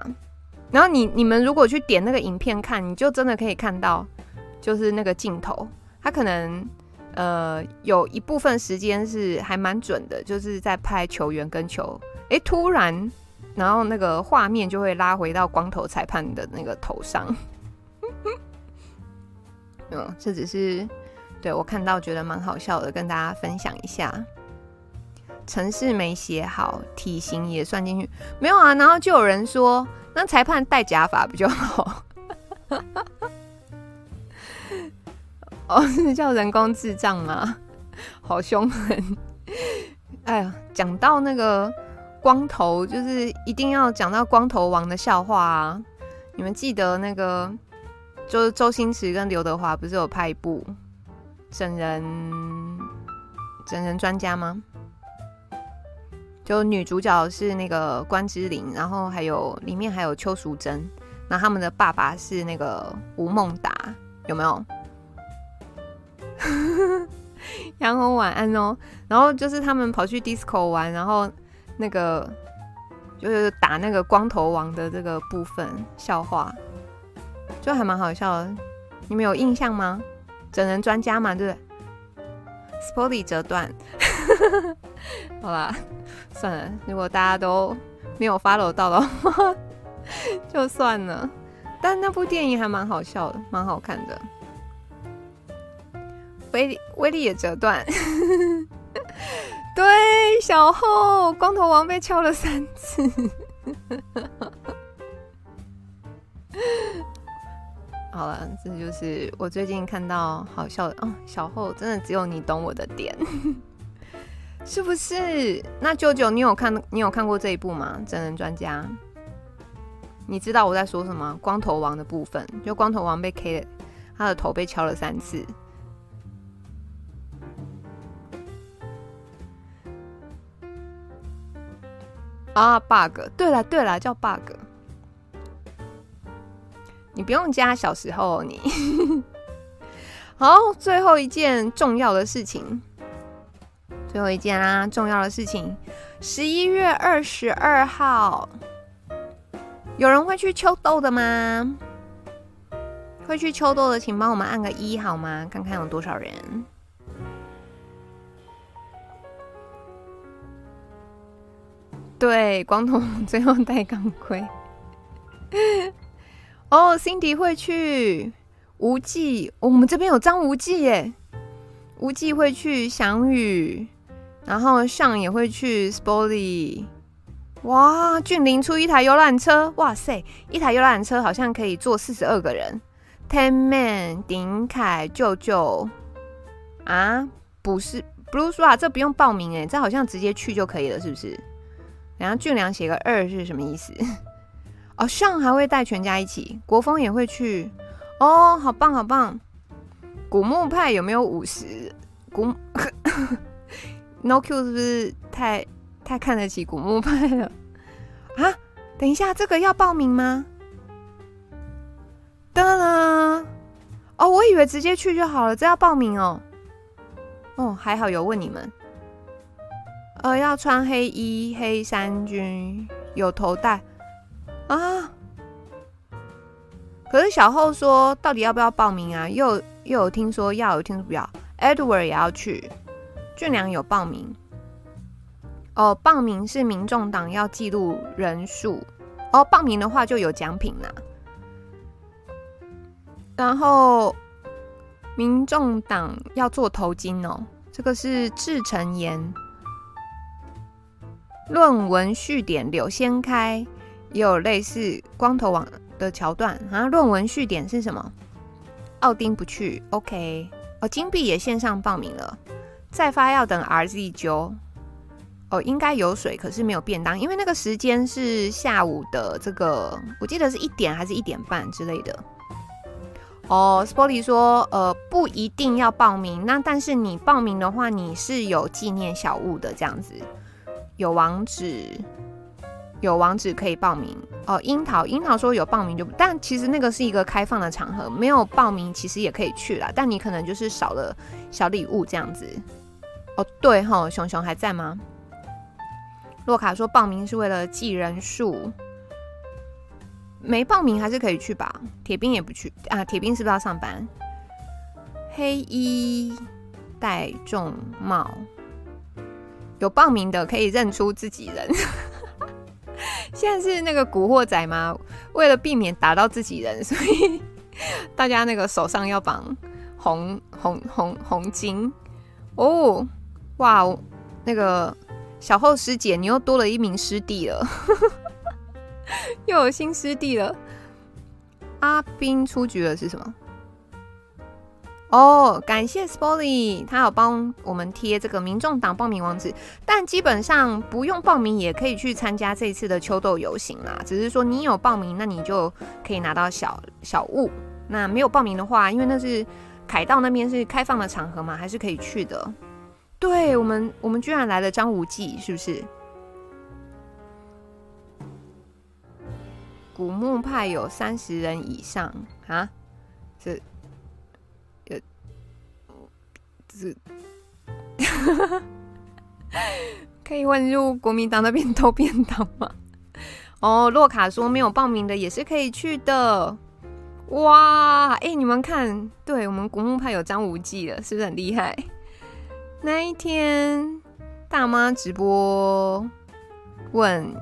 然后你你们如果去点那个影片看，你就真的可以看到，就是那个镜头，他可能呃有一部分时间是还蛮准的，就是在拍球员跟球，诶，突然，然后那个画面就会拉回到光头裁判的那个头上。嗯，这只是对我看到觉得蛮好笑的，跟大家分享一下。程式没写好，体型也算进去，没有啊？然后就有人说。那裁判戴假发比较好，哦，是叫人工智障吗？好凶狠！哎呀，讲到那个光头，就是一定要讲到光头王的笑话啊！你们记得那个，就是周星驰跟刘德华不是有拍一部整人整人专家吗？就女主角是那个关之琳，然后还有里面还有邱淑贞，那他们的爸爸是那个吴孟达，有没有？杨红晚安哦。然后就是他们跑去 disco 玩，然后那个就是打那个光头王的这个部分笑话，就还蛮好笑的。你们有印象吗？整人专家嘛，对不对？Sporty 折断。好啦，算了，如果大家都没有 follow 到的话，就算了。但那部电影还蛮好笑的，蛮好看的。威力威力也折断，对，小后光头王被敲了三次。好了，这就是我最近看到好笑的哦。小后真的只有你懂我的点，是不是？那舅舅，你有看你有看过这一部吗？真人专家，你知道我在说什么？光头王的部分，就光头王被 K 了，他的头被敲了三次。啊，bug！对了对了，叫 bug。你不用加小时候，你好。最后一件重要的事情，最后一件啊，重要的事情，十一月二十二号，有人会去秋豆的吗？会去秋豆的，请帮我们按个一好吗？看看有多少人。对，光头最后戴钢盔。哦、oh，Cindy 会去无忌，我们这边有张无忌耶。无忌会去翔宇，然后上也会去 Sporty。哇，俊霖出一台游览车，哇塞，一台游览车好像可以坐四十二个人。Ten Man 鼎凯舅舅啊，不是 Blue 说啊，这不用报名哎，这好像直接去就可以了，是不是？然后俊良写个二是什么意思？哦，上还会带全家一起，国风也会去哦，好棒好棒！古墓派有没有五十？古 No Q 是不是太太看得起古墓派了啊？等一下，这个要报名吗？噔噔哦，我以为直接去就好了，这要报名哦。哦，还好有问你们。呃，要穿黑衣，黑衫军，有头带啊。可是小后说，到底要不要报名啊？又又有听说要，有听说不要。Edward 也要去，俊良有报名。哦，报名是民众党要记录人数。哦，报名的话就有奖品啦。然后，民众党要做头巾哦，这个是志成言。论文序点柳先开，也有类似光头王的桥段啊。论文序点是什么？奥丁不去，OK。哦，金币也线上报名了，再发要等 RZ 九。哦，应该有水，可是没有便当，因为那个时间是下午的这个，我记得是一点还是一点半之类的。哦，Sporty 说，呃，不一定要报名，那但是你报名的话，你是有纪念小物的这样子。有网址，有网址可以报名哦。樱桃，樱桃说有报名就，但其实那个是一个开放的场合，没有报名其实也可以去啦。但你可能就是少了小礼物这样子。哦，对哈，熊熊还在吗？洛卡说报名是为了记人数，没报名还是可以去吧。铁兵也不去啊，铁兵是不是要上班？黑衣戴重帽。有报名的可以认出自己人。现在是那个古惑仔吗？为了避免打到自己人，所以大家那个手上要绑红红红红巾哦。哇，那个小后师姐，你又多了一名师弟了，又有新师弟了。阿斌出局了是什么？哦、感谢 Sporty，他有帮我们贴这个民众党报名网址，但基本上不用报名也可以去参加这次的秋斗游行啦。只是说你有报名，那你就可以拿到小小物；那没有报名的话，因为那是凯道那边是开放的场合嘛，还是可以去的。对我们，我们居然来了张无忌，是不是？古墓派有三十人以上啊？这。可以混入国民党那边偷便当吗？哦，洛卡说没有报名的也是可以去的。哇，哎、你们看，对我们古墓派有张无忌了，是不是很厉害？那一天大妈直播问，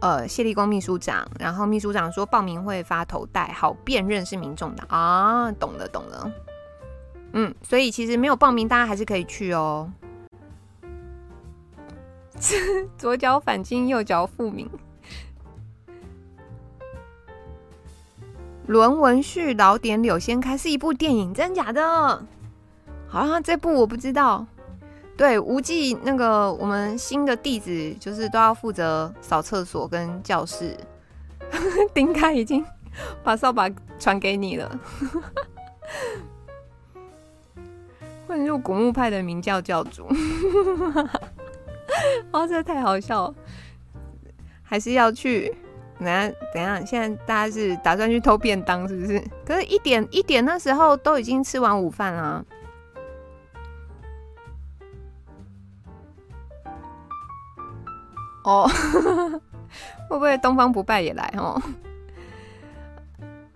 呃，谢立功秘书长，然后秘书长说报名会发头带，好辨认是民众党啊，懂了，懂了。嗯，所以其实没有报名，大家还是可以去哦。左脚反金，右脚复明。轮文旭老点柳先开是一部电影，真假的？好像这部我不知道。对，无忌那个我们新的弟子就是都要负责扫厕所跟教室。丁开已经把扫把传给你了。混入古墓派的明教教主，哦，这太好笑了，还是要去？等下，等下，现在大家是打算去偷便当，是不是？可是，一点一点那时候都已经吃完午饭了。哦，会不会东方不败也来？哦，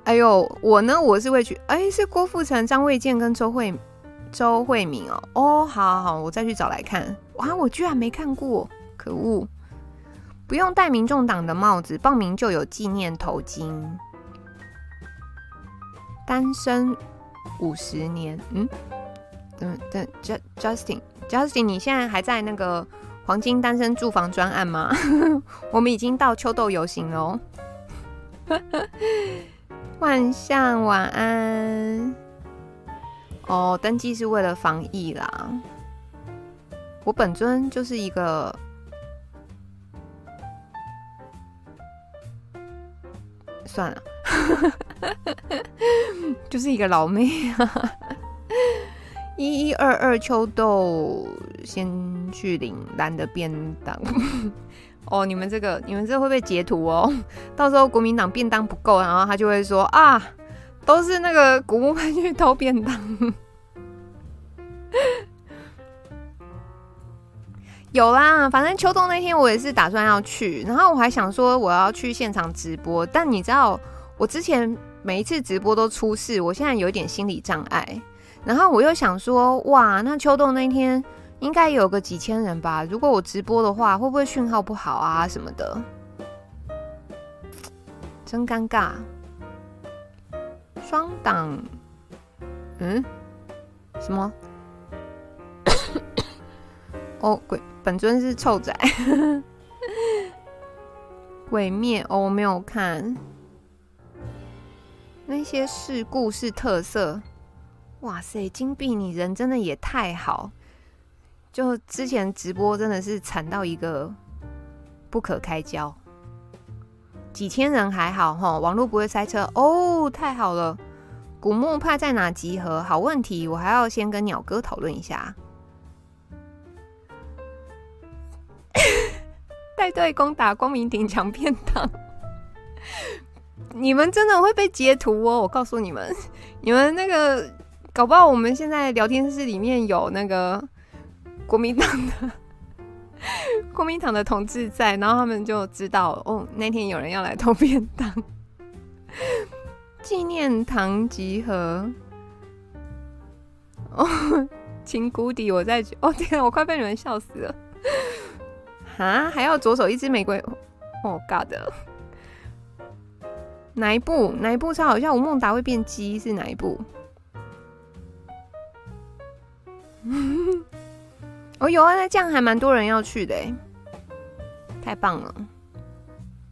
哎呦，我呢，我是会去。哎，是郭富城、张卫健跟周慧。周慧敏哦，哦，好好好，我再去找来看。哇，我居然没看过，可恶！不用戴民众党的帽子，报名就有纪念头巾。单身五十年，嗯，等等，Justin，Justin，你现在还在那个黄金单身住房专案吗？我们已经到秋豆游行了哦。万象晚安。哦，登记是为了防疫啦。我本尊就是一个，算了，就是一个老妹。一一二二秋豆，先去领蓝的便当。哦，你们这个，你们这会不会截图哦？到时候国民党便当不够，然后他就会说啊。都是那个古墓派去偷便当，有啦。反正秋冬那天我也是打算要去，然后我还想说我要去现场直播，但你知道我之前每一次直播都出事，我现在有点心理障碍。然后我又想说，哇，那秋冬那天应该有个几千人吧？如果我直播的话，会不会讯号不好啊什么的？真尴尬。双挡，嗯，什么？哦，鬼，本尊是臭仔，鬼灭哦，我没有看那些事故是特色，哇塞，金币你人真的也太好，就之前直播真的是惨到一个不可开交。几千人还好哈，网络不会塞车哦，太好了。古墓派在哪集合？好问题，我还要先跟鸟哥讨论一下。带队攻打光明顶抢便当，你们真的会被截图哦！我告诉你们，你们那个搞不好我们现在聊天室里面有那个国民党的。国民党的同志在，然后他们就知道哦，那天有人要来偷便当。纪念堂集合。哦，情谷底，我在哦天啊，我快被你们笑死了。啊，还要左手一支玫瑰。哦，God，哪一部？哪一部超好笑？吴孟达会变鸡是哪一部？哦，有啊，那这样还蛮多人要去的，太棒了。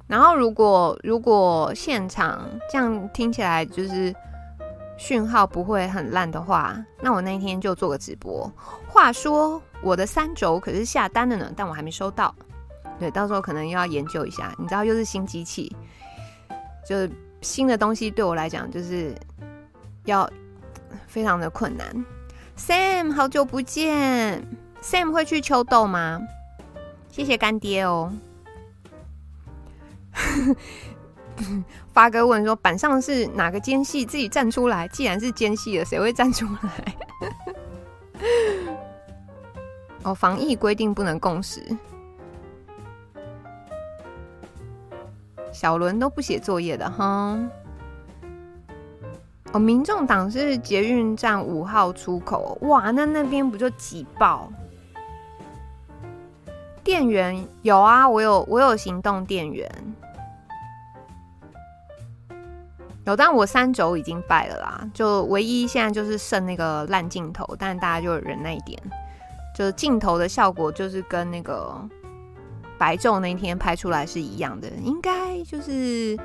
然后，如果如果现场这样听起来就是讯号不会很烂的话，那我那天就做个直播。话说，我的三轴可是下单了呢，但我还没收到。对，到时候可能又要研究一下。你知道，又是新机器，就是新的东西对我来讲就是要非常的困难。Sam，好久不见。Sam 会去秋豆吗？谢谢干爹哦。发哥问说：“板上是哪个奸细？自己站出来。既然是奸细了，谁会站出来？” 哦，防疫规定不能共识。小伦都不写作业的哈。哦，民众党是捷运站五号出口。哇，那那边不就挤爆？电源有啊，我有我有行动电源，有，但我三轴已经败了啦。就唯一现在就是剩那个烂镜头，但大家就忍耐一点，就是镜头的效果就是跟那个白昼那天拍出来是一样的，应该就是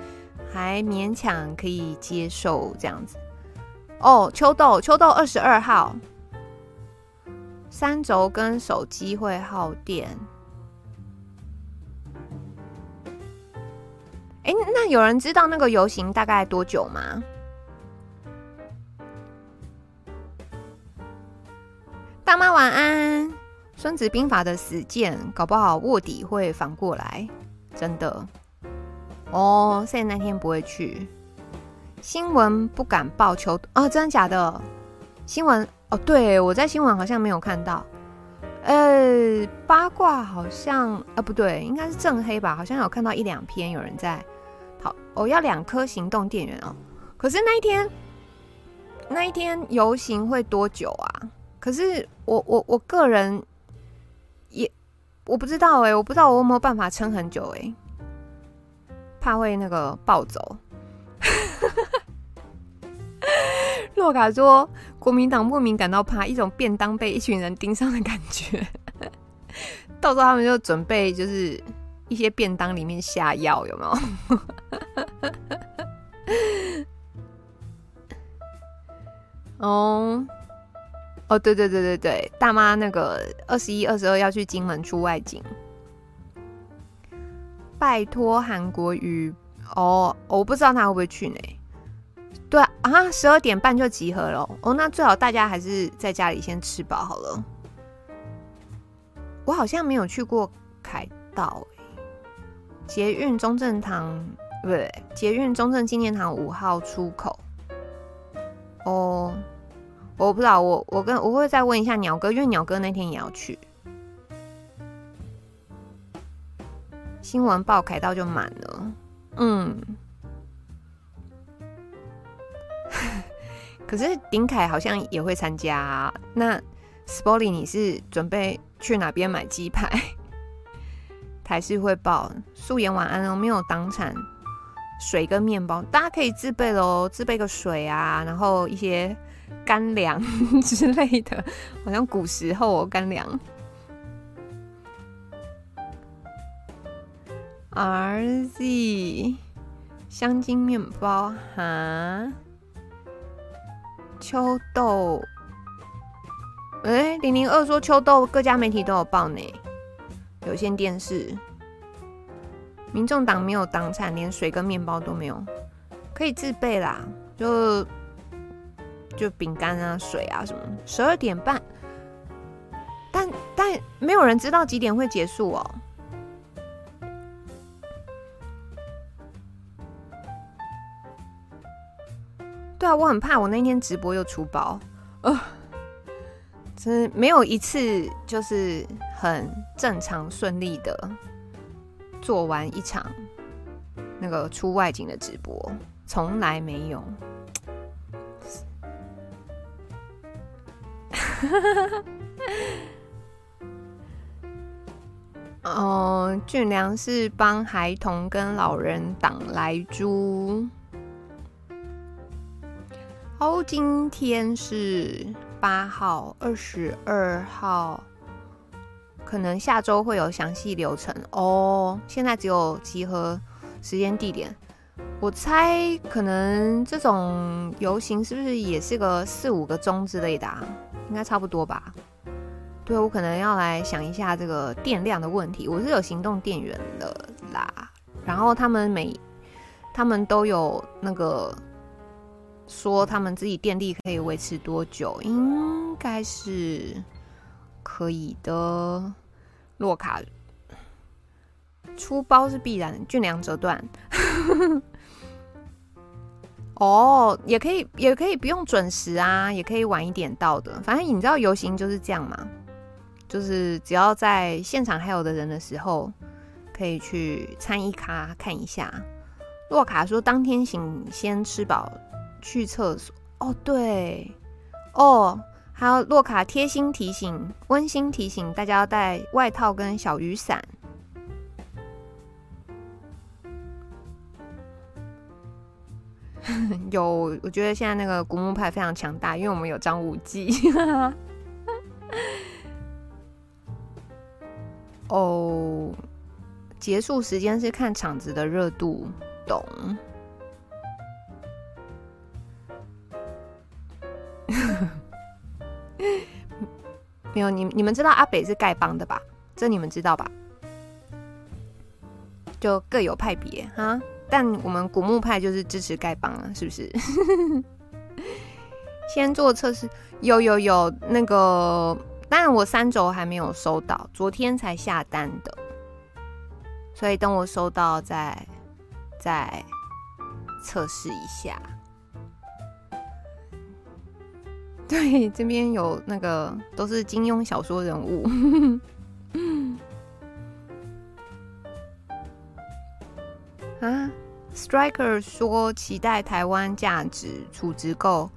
还勉强可以接受这样子。哦，秋豆，秋豆二十二号，三轴跟手机会耗电。哎，那有人知道那个游行大概多久吗？大妈晚安。孙子兵法的死谏，搞不好卧底会反过来，真的。哦，所以那天不会去。新闻不敢报秋哦，真的假的？新闻哦，对，我在新闻好像没有看到。呃，八卦好像啊，不对，应该是正黑吧？好像有看到一两篇有人在我，要两颗行动电源哦。可是那一天，那一天游行会多久啊？可是我我我个人。也我不知道哎、我不知道我有没有办法撑很久哎、怕会那个暴走。洛卡说，国民党莫名感到怕，一种便当被一群人盯上的感觉。到时候他们就准备就是一些便当里面下药，有没有？哦。哦，对对对对对，大妈那个二十一、二十二要去金门出外景，拜托韩国瑜哦，我不知道他会不会去呢？对啊，十二点半就集合了哦，那最好大家还是在家里先吃饱好了。我好像没有去过凯道，捷运中正堂不对，捷运中正纪念堂五号出口哦。我不知道，我我跟我会再问一下鸟哥，因为鸟哥那天也要去。新闻报凯道就满了，嗯。可是顶凯好像也会参加。那 Sporty 你是准备去哪边买鸡排？台视会报素颜晚安哦，没有党产，水跟面包大家可以自备喽，自备个水啊，然后一些。干粮 之类的，好像古时候哦，干粮。RZ 香精面包哈，秋豆。哎、零零二说秋豆各家媒体都有报呢，有线电视。民众党没有党产，连水跟面包都没有，可以自备啦，就。就饼干啊、水啊什么，十二点半，但但没有人知道几点会结束哦。对啊，我很怕我那天直播又出包，呃，真没有一次就是很正常顺利的做完一场那个出外景的直播，从来没有。哦，俊良是帮孩童跟老人挡来猪。哦，今天是八号、二十二号，可能下周会有详细流程哦。现在只有集合时间、地点。我猜可能这种游行是不是也是个四五个钟之类的啊？应该差不多吧。对，我可能要来想一下这个电量的问题。我是有行动电源的啦，然后他们每他们都有那个说他们自己电力可以维持多久，应该是可以的。洛卡出包是必然，俊良折断。哦，也可以，也可以不用准时啊，也可以晚一点到的。反正你知道游行就是这样嘛，就是只要在现场还有的人的时候，可以去参一咖看一下。洛卡说当天请先吃饱，去厕所。哦，对，哦，还有洛卡贴心提醒温馨提醒大家要带外套跟小雨伞。有我觉得现在那个古墓派非常强大因为我们有张无忌。哦结束时间是看场子的热度懂。没有，你你们知道阿北是丐帮的吧？这你们知道吧？就各有派别哈，但我们古墓派就是支持丐帮啊，是不是？先做测试，有有有那个，但我三轴还没有收到，昨天才下单的，所以等我收到再再测试一下。对，这边有那个都是金庸小说人物。啊，Striker 说期待台湾价值储值够，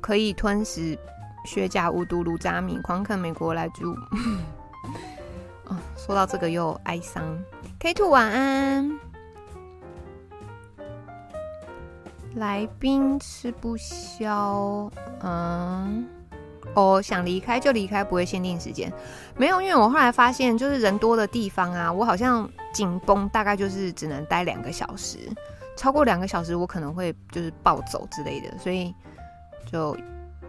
可以吞食血甲无毒炉渣米，狂啃美国来住。哦，说到这个又哀伤。K Two 晚安。来宾吃不消，嗯，哦，想离开就离开，不会限定时间。没有，因为我后来发现，就是人多的地方啊，我好像紧绷，大概就是只能待两个小时，超过两个小时我可能会就是暴走之类的，所以就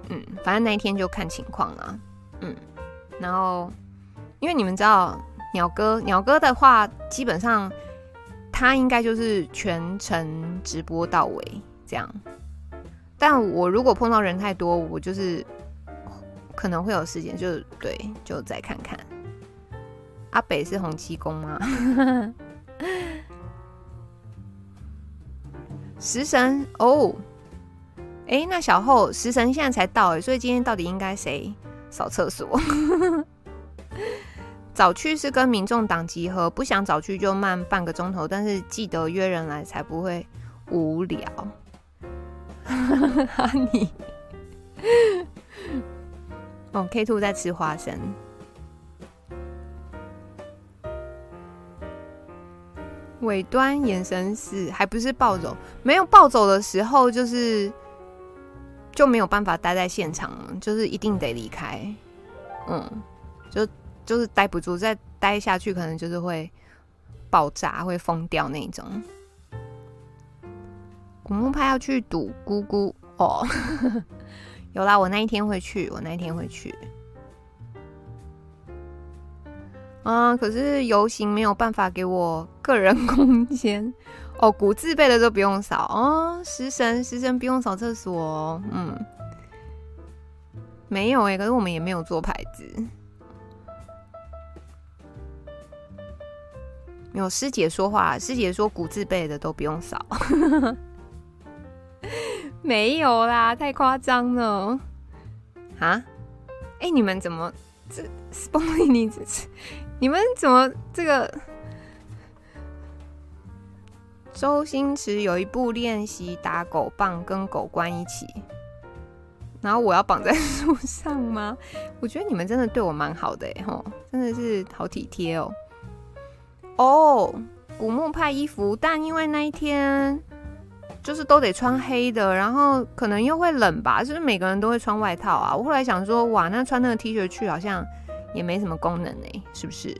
嗯，反正那一天就看情况啊，嗯，然后因为你们知道鸟哥，鸟哥的话，基本上他应该就是全程直播到尾。这样，但我如果碰到人太多，我就是可能会有时间，就对，就再看看。阿北是洪七公吗？食神哦，哎，那小后食神现在才到哎，所以今天到底应该谁扫厕所？早去是跟民众党集合，不想早去就慢半个钟头，但是记得约人来才不会无聊。哈你哦，K Two 在吃花生。尾端眼神死，还不是暴走？没有暴走的时候，就是就没有办法待在现场，就是一定得离开。嗯，就就是待不住，再待下去可能就是会爆炸，会疯掉那种。古墓派要去堵姑姑哦，有啦，我那一天会去，我那一天会去。啊，可是游行没有办法给我个人空间 哦，古字辈的都不用扫哦，食神食神不用扫厕所哦，嗯，没有哎，可是我们也没有做牌子。有师姐说话，师姐说古字辈的都不用扫。没有啦，太夸张了啊！哎、欸，你们怎么这 spoiling 你这你们怎么这个？周星驰有一部练习打狗棒，跟狗关一起，然后我要绑在树上吗？我觉得你们真的对我蛮好的哎吼，真的是好体贴哦。哦，古墓派衣服，但因为那一天。就是都得穿黑的，然后可能又会冷吧，是不是每个人都会穿外套啊？我后来想说，哇，那穿那个 T 恤去好像也没什么功能呢，是不是？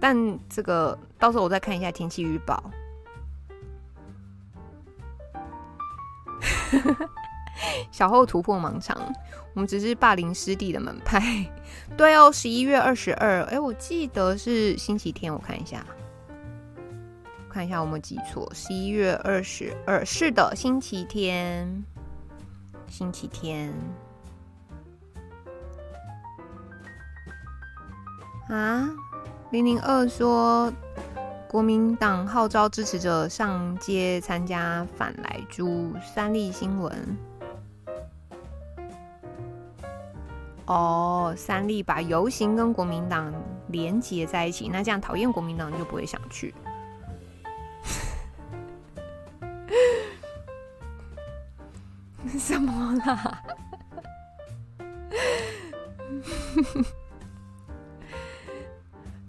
但这个到时候我再看一下天气预报。小后突破盲肠，我们只是霸凌师弟的门派。对哦，十一月二十二，哎，我记得是星期天，我看一下。看一下，我没记错，十一月二十二，是的，星期天，星期天啊。零零二说，国民党号召支持者上街参加反莱猪，三立新闻。哦，三立把游行跟国民党连结在一起，那这样讨厌国民党就不会想去。什么啦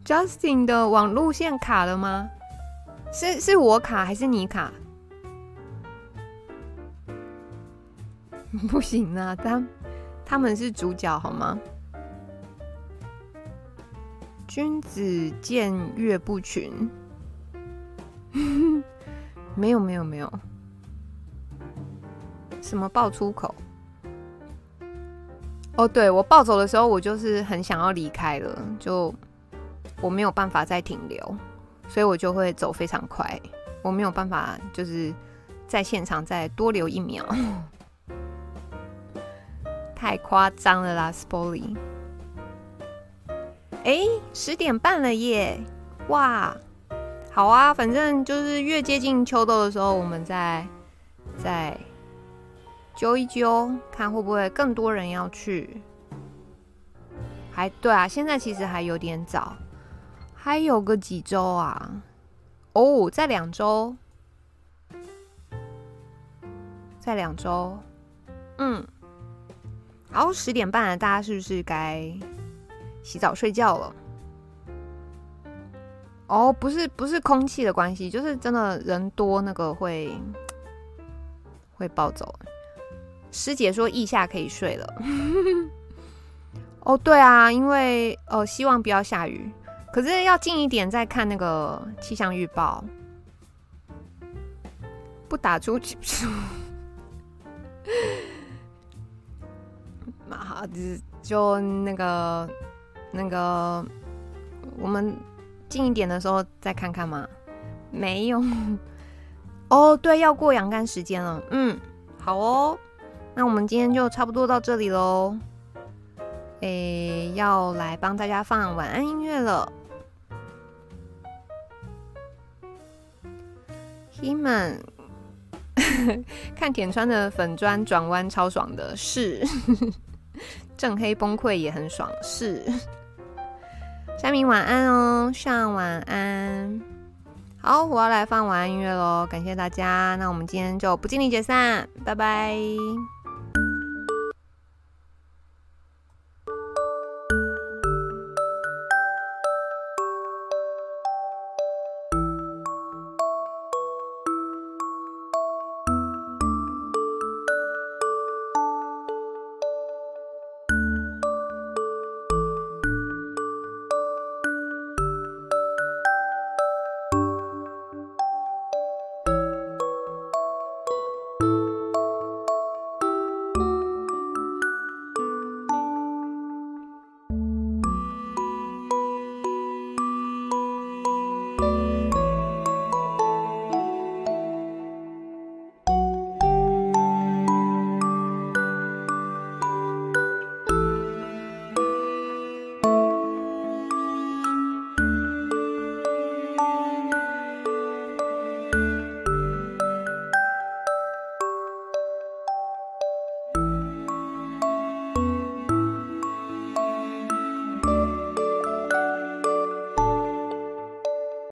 ？Justin 的网路线卡了吗？是是我卡还是你卡？不行啊，他他们是主角好吗？君子见岳不群。没有没有没有。什么爆粗口？哦，对，我暴走的时候，我就是很想要离开了，就我没有办法再停留，所以我就会走非常快，我没有办法就是在现场再多留一秒，太夸张了啦，Spoly。哎，十点半了耶！哇，好啊，反正就是越接近秋冬的时候，我们再再揪一揪，看会不会更多人要去。还对啊，现在其实还有点早，还有个几周啊。哦，在两周，在两周。嗯，好，十点半了，大家是不是该？洗澡睡觉了。哦，不是不是空气的关系，就是真的人多，那个会会暴走。师姐说腋下可以睡了。哦，对啊，因为哦，希望不要下雨，可是要近一点再看那个气象预报。不打出去，好，就就那个。那个，我们近一点的时候再看看嘛？没有。哦，对，要过阳干时间了。嗯，好哦。那我们今天就差不多到这里喽。诶，要来帮大家放晚安音乐了。He-man，看田川的粉砖转弯超爽的，是。正黑崩溃也很爽，是。夏明晚安哦，上晚安。好，我要来放晚安音乐喽，感谢大家。那我们今天就不尽力解散，拜拜。